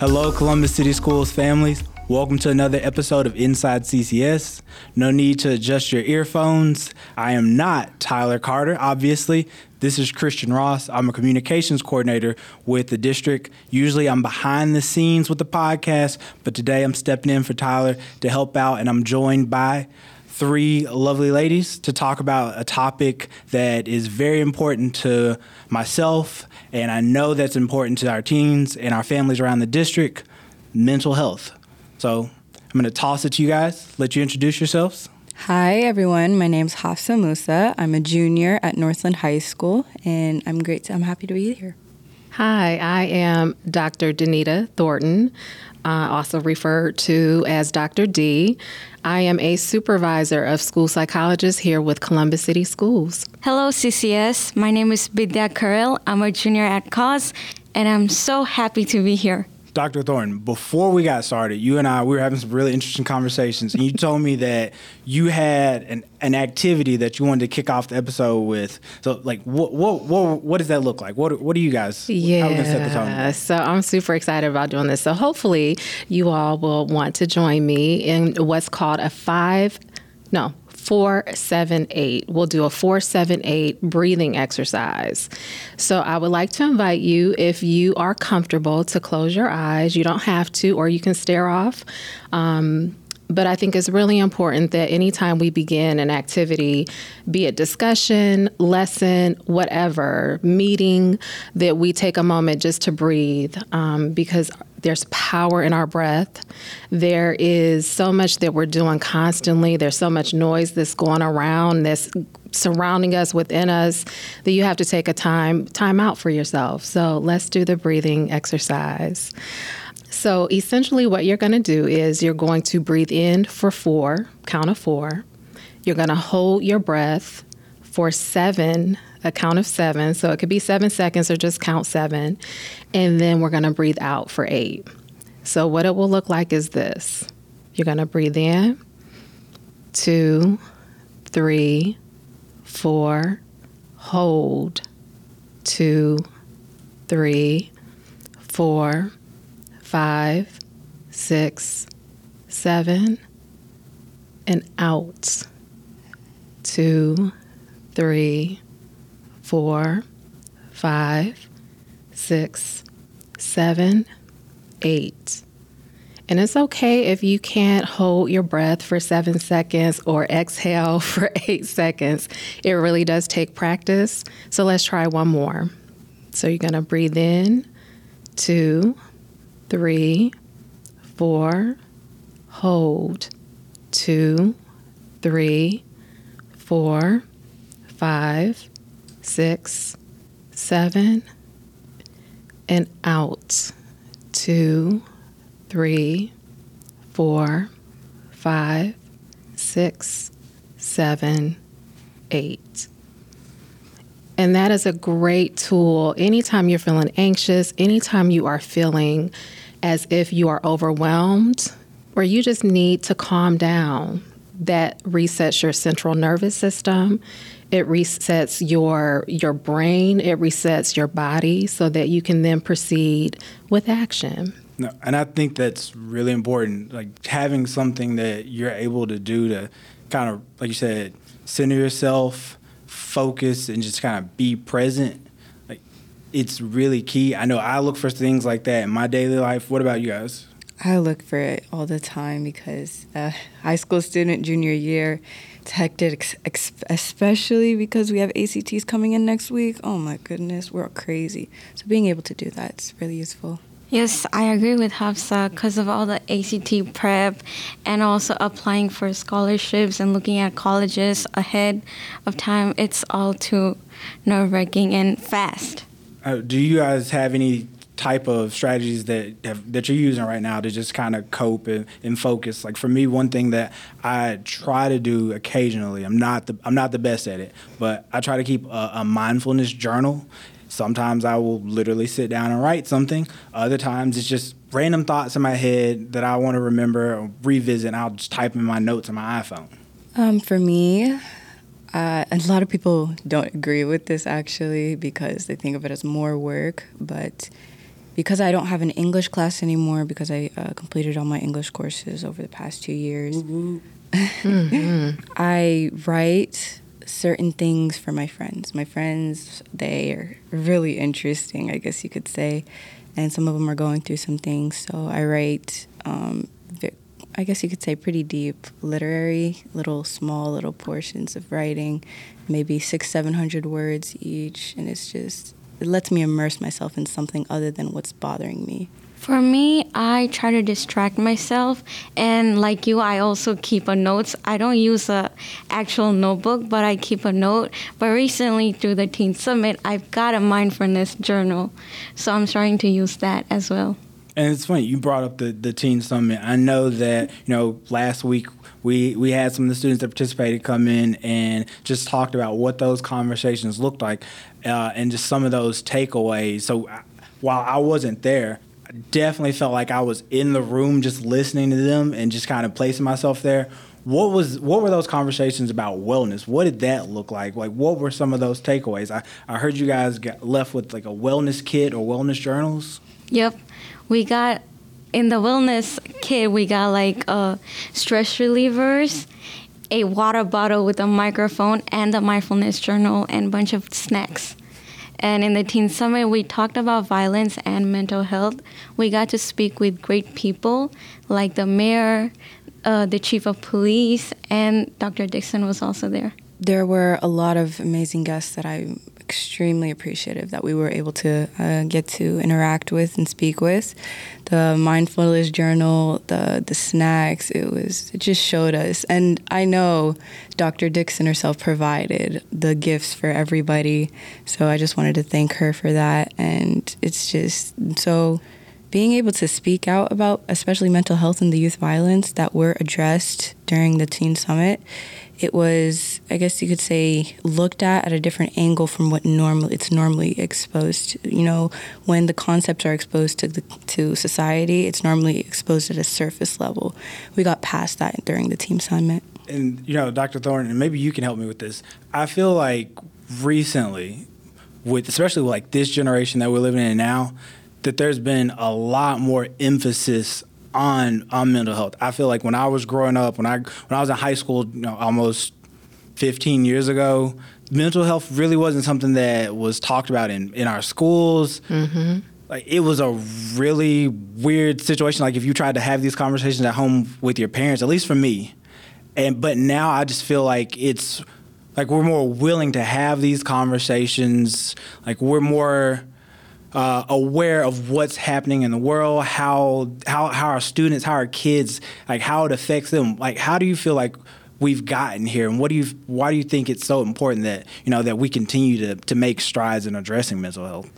Hello, Columbus City Schools families. Welcome to another episode of Inside CCS. No need to adjust your earphones. I am not Tyler Carter, obviously. This is Christian Ross. I'm a communications coordinator with the district. Usually I'm behind the scenes with the podcast, but today I'm stepping in for Tyler to help out, and I'm joined by three lovely ladies to talk about a topic that is very important to myself, and I know that's important to our teens and our families around the district mental health. So I'm going to toss it to you guys, let you introduce yourselves. Hi, everyone. My name's Hafsa Musa. I'm a junior at Northland High School, and I'm great. To, I'm happy to be here. Hi, I am Dr. Danita Thornton, uh, also referred to as Dr. D. I am a supervisor of school psychologists here with Columbus City Schools. Hello, CCS. My name is Bidya Karel. I'm a junior at CAUSE, and I'm so happy to be here. Dr. Thornton, before we got started, you and I we were having some really interesting conversations, and you told me that you had an, an activity that you wanted to kick off the episode with. So, like, what what what, what does that look like? What what do you guys? Yeah. So I'm super excited about doing this. So hopefully, you all will want to join me in what's called a five, no, 478. We'll do a 478 breathing exercise. So I would like to invite you, if you are comfortable, to close your eyes. You don't have to, or you can stare off. Um, but I think it's really important that anytime we begin an activity, be it discussion, lesson, whatever, meeting, that we take a moment just to breathe um, because there's power in our breath. There is so much that we're doing constantly. There's so much noise that's going around, that's surrounding us, within us, that you have to take a time time out for yourself. So let's do the breathing exercise. So essentially, what you're going to do is you're going to breathe in for four, count of four. You're going to hold your breath for seven, a count of seven. So it could be seven seconds or just count seven. And then we're going to breathe out for eight. So what it will look like is this you're going to breathe in, two, three, four, hold, two, three, four five, six, seven, and out. Two, three, four, five, six, seven, eight. And it's okay if you can't hold your breath for seven seconds or exhale for eight seconds. It really does take practice. So let's try one more. So you're going to breathe in, two, three, four, hold, two, three, four, five, six, seven, and out, two, three, four, five, six, seven, eight. And that is a great tool anytime you're feeling anxious, anytime you are feeling as if you are overwhelmed or you just need to calm down. That resets your central nervous system. It resets your your brain, it resets your body so that you can then proceed with action. No, and I think that's really important. Like having something that you're able to do to kind of, like you said, center yourself, focus, and just kind of be present Like it's really key. I know I look for things like that in my daily life. What about you guys? I look for it all the time because uh, high school student junior year, it's hectic, especially because we have ACTs coming in next week. Oh my goodness, we're all crazy. So being able to do that is really useful. Yes, I agree with Hafsa because of all the ACT prep and also applying for scholarships and looking at colleges ahead of time. It's all too nerve wracking and fast. Uh, do you guys have any type of strategies that have, that you're using right now to just kind of cope and, and, focus? Like for me, one thing that I try to do occasionally, I'm not the I'm not the best at it, but I try to keep a, a mindfulness journal. Sometimes I will literally sit down and write something. Other times it's just random thoughts in my head that I want to remember or revisit. And I'll just type in my notes on my iPhone. Um, for me, uh, a lot of people don't agree with this actually because they think of it as more work, but because I don't have an English class anymore, because I uh, completed all my English courses over the past two years, mm-hmm. I write certain things for my friends. My friends, they are really interesting, I guess you could say, and some of them are going through some things. So I write, um, I guess you could say, pretty deep literary, little small little portions of writing, maybe six, seven hundred words each, and it's just it lets me immerse myself in something other than what's bothering me. For me, I try to distract myself, and like you, I also keep a notes. I don't use a actual notebook, but I keep a note. But recently, through the Teen Summit, I've got a mindfulness journal, so I'm starting to use that as well. And it's funny you brought up the the Teen Summit. I know that you know last week we we had some of the students that participated come in and just talked about what those conversations looked like, uh, and just some of those takeaways. So while I wasn't there, I definitely felt like I was in the room just listening to them and just kind of placing myself there. What was what were those conversations about wellness? What did that look like? Like what were some of those takeaways? I, I heard you guys got left with like a wellness kit or wellness journals. Yep. We got in the wellness kit we got like uh, stress relievers, a water bottle with a microphone and a mindfulness journal and a bunch of snacks. And in the Teen Summit, we talked about violence and mental health. We got to speak with great people like the mayor, uh, the chief of police, and Dr. Dixon was also there. There were a lot of amazing guests that I'm extremely appreciative that we were able to uh, get to interact with and speak with. The mindfulness journal, the the snacks, it was it just showed us. And I know Dr. Dixon herself provided the gifts for everybody, so I just wanted to thank her for that. And it's just so being able to speak out about especially mental health and the youth violence that were addressed during the teen summit it was i guess you could say looked at at a different angle from what normally it's normally exposed you know when the concepts are exposed to the to society it's normally exposed at a surface level. We got past that during the teen summit. And you know dr Thornton maybe you can help me with this. I feel like recently with especially like this generation that we're living in now that there's been a lot more emphasis on on mental health. I feel like when I was growing up, when I when I was in high school, you know, almost 15 years ago, mental health really wasn't something that was talked about in in our schools. Mm-hmm. Like it was a really weird situation. Like if you tried to have these conversations at home with your parents, at least for me, and but now I just feel like it's like we're more willing to have these conversations. Like we're more uh, aware of what's happening in the world, how how how our students, how our kids, like how it affects them. Like, how do you feel like we've gotten here, and what do you why do you think it's so important that you know that we continue to to make strides in addressing mental health?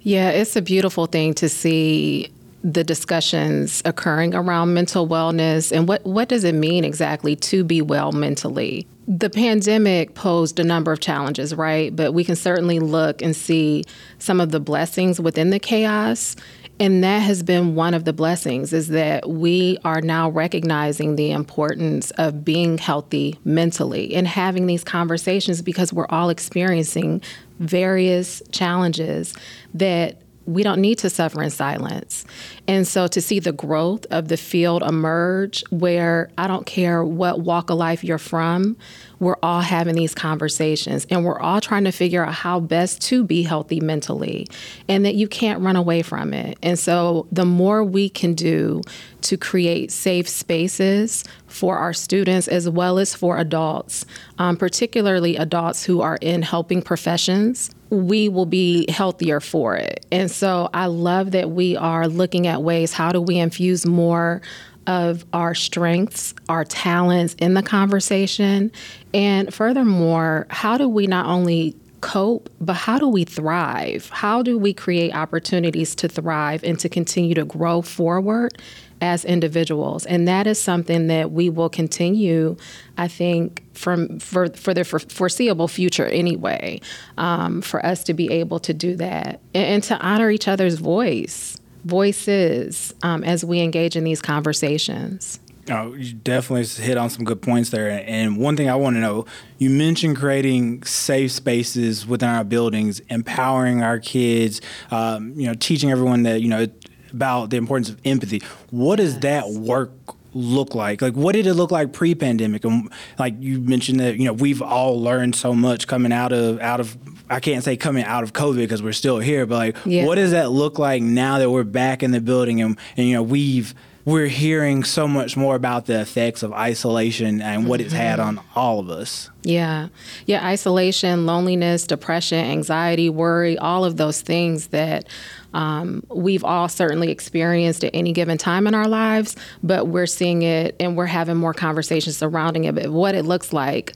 Yeah, it's a beautiful thing to see the discussions occurring around mental wellness and what, what does it mean exactly to be well mentally? The pandemic posed a number of challenges, right? But we can certainly look and see some of the blessings within the chaos. And that has been one of the blessings is that we are now recognizing the importance of being healthy mentally and having these conversations because we're all experiencing various challenges that we don't need to suffer in silence. And so to see the growth of the field emerge where I don't care what walk of life you're from, we're all having these conversations and we're all trying to figure out how best to be healthy mentally and that you can't run away from it. And so the more we can do to create safe spaces for our students as well as for adults, um, particularly adults who are in helping professions, we will be healthier for it. And so I love that we are looking at ways how do we infuse more of our strengths, our talents in the conversation? And furthermore, how do we not only cope, but how do we thrive? How do we create opportunities to thrive and to continue to grow forward as individuals? And that is something that we will continue, I think, from for, for the foreseeable future anyway, um, for us to be able to do that and, and to honor each other's voice voices um, as we engage in these conversations. Oh, you definitely hit on some good points there. And one thing I want to know you mentioned creating safe spaces within our buildings, empowering our kids, um, you know, teaching everyone that, you know, about the importance of empathy. What does that work look like? Like, what did it look like pre-pandemic? And like you mentioned that you know we've all learned so much coming out of out of I can't say coming out of COVID because we're still here, but like, yeah. what does that look like now that we're back in the building and and you know we've we're hearing so much more about the effects of isolation and what it's had mm-hmm. on all of us. Yeah. Yeah, isolation, loneliness, depression, anxiety, worry, all of those things that um, we've all certainly experienced at any given time in our lives, but we're seeing it and we're having more conversations surrounding it. But what it looks like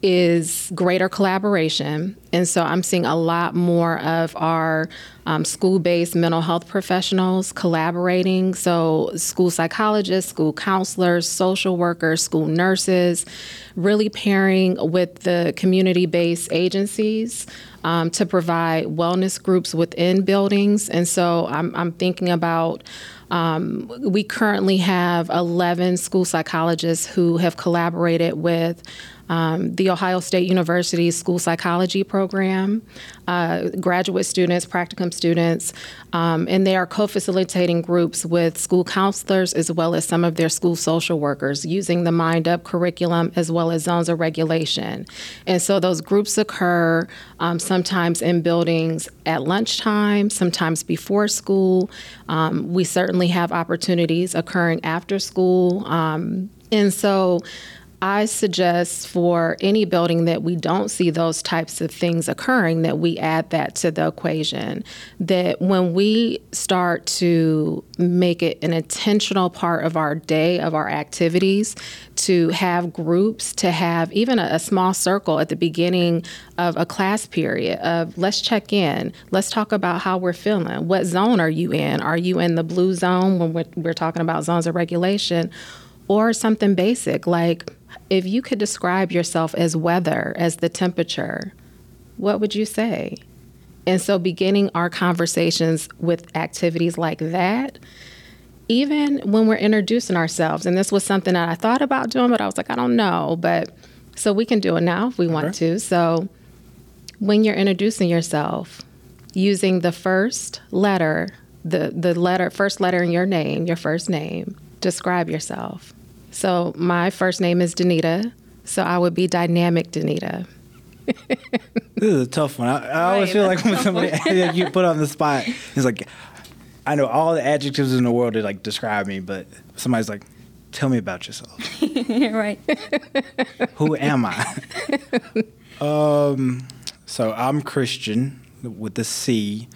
is greater collaboration. And so I'm seeing a lot more of our um, school based mental health professionals collaborating. So, school psychologists, school counselors, social workers, school nurses, really pairing with the community based agencies um, to provide wellness groups within buildings. And so I'm, I'm thinking about um, we currently have 11 school psychologists who have collaborated with um, the Ohio State University School Psychology Program, uh, graduate students, practicum students, um, and they are co facilitating groups with school counselors as well as some of their school social workers using the Mind Up curriculum as well as zones of regulation. And so those groups occur um, sometimes in buildings at lunchtime, sometimes before school. Um, we certainly have opportunities occurring after school. Um, and so I suggest for any building that we don't see those types of things occurring, that we add that to the equation. That when we start to make it an intentional part of our day, of our activities, to have groups, to have even a, a small circle at the beginning of a class period of let's check in, let's talk about how we're feeling. What zone are you in? Are you in the blue zone when we're, we're talking about zones of regulation? Or something basic like, if you could describe yourself as weather, as the temperature, what would you say? And so, beginning our conversations with activities like that, even when we're introducing ourselves, and this was something that I thought about doing, but I was like, I don't know. But so we can do it now if we okay. want to. So, when you're introducing yourself, using the first letter, the, the letter, first letter in your name, your first name, describe yourself. So my first name is Danita. So I would be dynamic Danita. this is a tough one. I, I right, always feel like when somebody you put on the spot, it's like, I know all the adjectives in the world to like describe me, but somebody's like, tell me about yourself. right. Who am I? um, so I'm Christian with the C.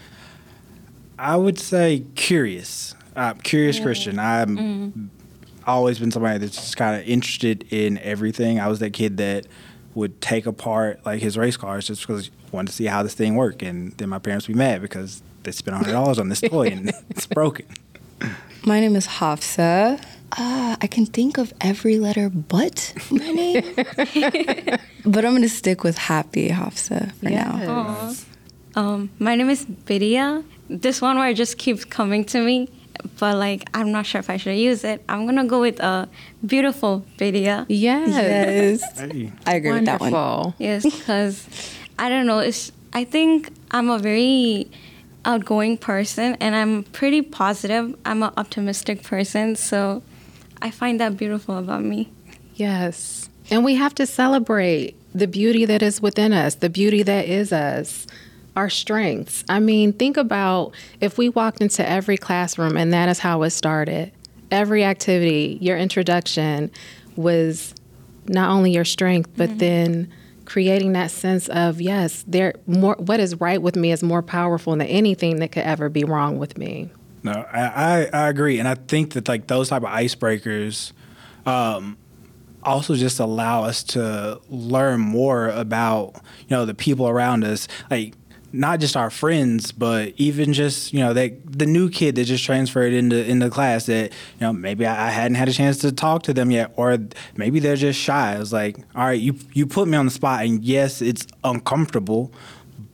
I would say curious. Uh, curious mm. Christian. I'm mm always been somebody that's just kind of interested in everything. I was that kid that would take apart like his race cars just because he wanted to see how this thing worked, and then my parents would be mad because they spent hundred dollars on this toy and it's broken. My name is Hafsa. Uh, I can think of every letter but my name, but I'm gonna stick with Happy Hafsa for yes. now. Um, my name is Bidia. This one word just keeps coming to me but like I'm not sure if I should use it. I'm gonna go with a beautiful Bidya. Yes, yes. Hey. I agree Wonderful. with that one. Yes, because I don't know. It's I think I'm a very outgoing person, and I'm pretty positive. I'm an optimistic person, so I find that beautiful about me. Yes, and we have to celebrate the beauty that is within us, the beauty that is us our strengths. I mean, think about if we walked into every classroom and that is how it started. Every activity, your introduction was not only your strength, but mm-hmm. then creating that sense of yes, there more what is right with me is more powerful than anything that could ever be wrong with me. No, I, I, I agree, and I think that like those type of icebreakers, um, also just allow us to learn more about you know the people around us. Like not just our friends, but even just you know that the new kid that just transferred into into class that you know maybe I, I hadn't had a chance to talk to them yet, or maybe they're just shy. I was like, all right, you you put me on the spot, and yes, it's uncomfortable,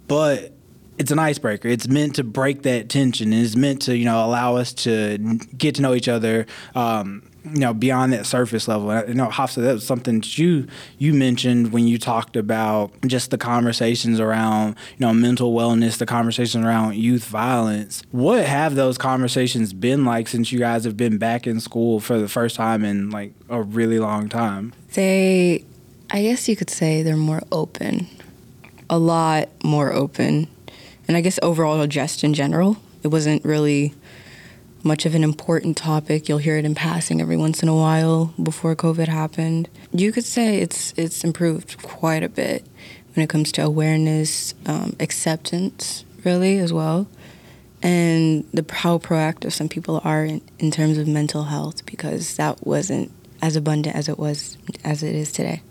but it's an icebreaker. It's meant to break that tension, and it's meant to you know allow us to get to know each other. Um, you know beyond that surface level. You know, Hafsa, that was something that you you mentioned when you talked about just the conversations around you know mental wellness, the conversations around youth violence. What have those conversations been like since you guys have been back in school for the first time in like a really long time? They, I guess you could say they're more open, a lot more open, and I guess overall just in general, it wasn't really much of an important topic. You'll hear it in passing every once in a while before COVID happened. You could say it's it's improved quite a bit when it comes to awareness, um, acceptance, really as well, and the how proactive some people are in, in terms of mental health because that wasn't as abundant as it was as it is today.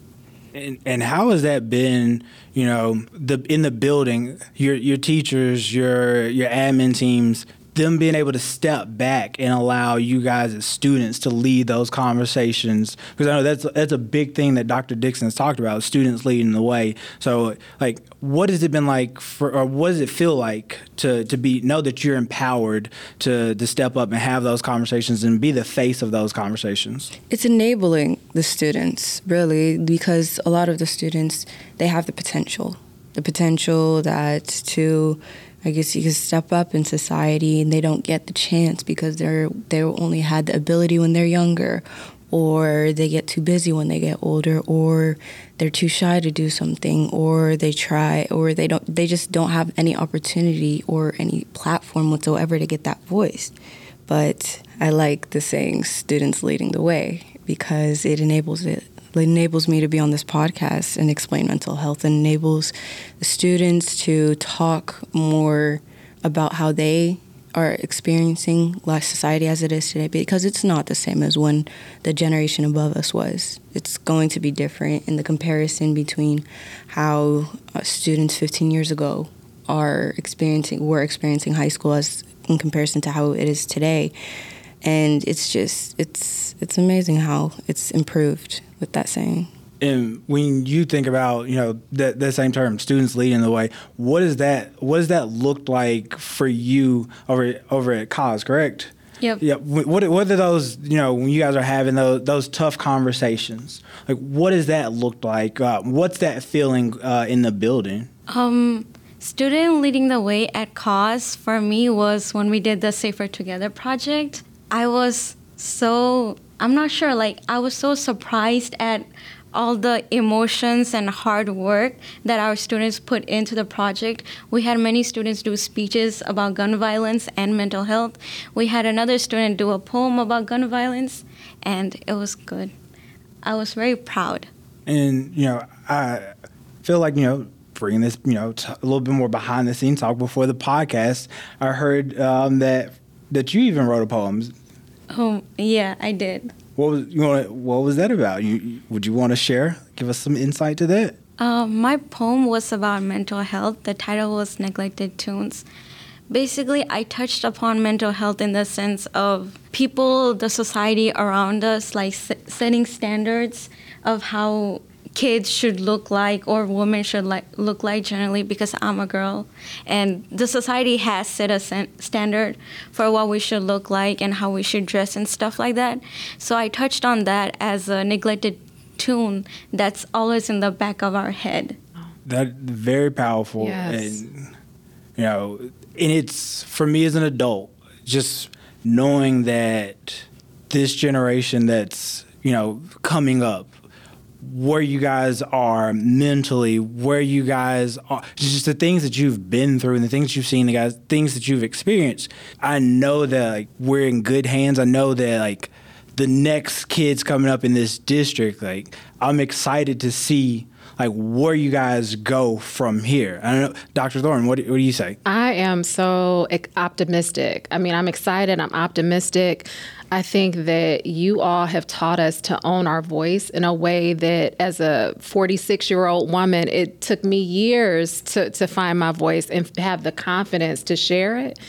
And, and how has that been? You know, the in the building, your your teachers, your your admin teams them being able to step back and allow you guys as students to lead those conversations because I know that's that's a big thing that Dr. Dixon has talked about students leading the way. So like what has it been like for or what does it feel like to to be know that you're empowered to to step up and have those conversations and be the face of those conversations? It's enabling the students really because a lot of the students they have the potential. The potential that to I guess you could step up in society and they don't get the chance because they're they only had the ability when they're younger or they get too busy when they get older or they're too shy to do something or they try or they don't they just don't have any opportunity or any platform whatsoever to get that voice. But i like the saying students leading the way because it enables it it enables me to be on this podcast and explain mental health and enables the students to talk more about how they are experiencing life society as it is today because it's not the same as when the generation above us was. It's going to be different in the comparison between how uh, students 15 years ago are experiencing were experiencing high school as in comparison to how it is today and it's just it's it's amazing how it's improved with that saying and when you think about you know that that same term students leading the way what is that what does that look like for you over over at CAUSE correct Yep. Yeah. What What are those? You know, when you guys are having those those tough conversations, like what does that look like? Uh, what's that feeling uh, in the building? Um, student leading the way at CAUSE for me was when we did the Safer Together project. I was so I'm not sure like I was so surprised at all the emotions and hard work that our students put into the project. We had many students do speeches about gun violence and mental health. We had another student do a poem about gun violence, and it was good. I was very proud. And you know, I feel like you know bringing this you know t- a little bit more behind the scenes talk before the podcast. I heard um, that that you even wrote a poem. Oh yeah, I did. What was you want? What was that about? You would you want to share? Give us some insight to that. Uh, my poem was about mental health. The title was Neglected Tunes. Basically, I touched upon mental health in the sense of people, the society around us, like setting standards of how kids should look like or women should like look like generally because I'm a girl and the society has set a standard for what we should look like and how we should dress and stuff like that. So I touched on that as a neglected tune that's always in the back of our head. That very powerful yes. and you know and it's for me as an adult just knowing that this generation that's you know coming up where you guys are mentally, where you guys are, just the things that you've been through and the things you've seen, the guys, things that you've experienced. I know that like we're in good hands. I know that like the next kids coming up in this district, like I'm excited to see like where you guys go from here. I don't know, Dr. Thorne, what, what do you say? I am so optimistic. I mean, I'm excited. I'm optimistic. I think that you all have taught us to own our voice in a way that, as a 46 year old woman, it took me years to, to find my voice and have the confidence to share it.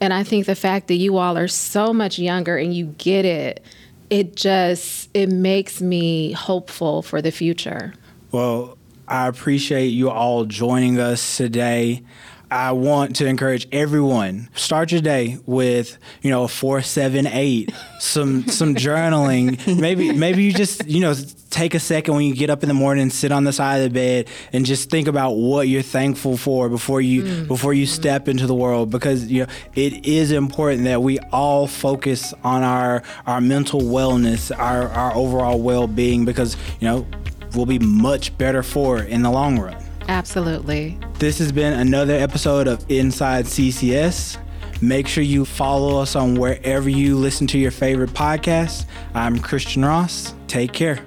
And I think the fact that you all are so much younger and you get it, it just it makes me hopeful for the future. Well, I appreciate you all joining us today. I want to encourage everyone start your day with you know a four seven eight some some journaling. Maybe maybe you just you know take a second when you get up in the morning and sit on the side of the bed and just think about what you're thankful for before you mm. before you step into the world. Because you know it is important that we all focus on our our mental wellness our our overall well-being because you know we'll be much better for it in the long run Absolutely. This has been another episode of Inside CCS. Make sure you follow us on wherever you listen to your favorite podcasts. I'm Christian Ross. Take care.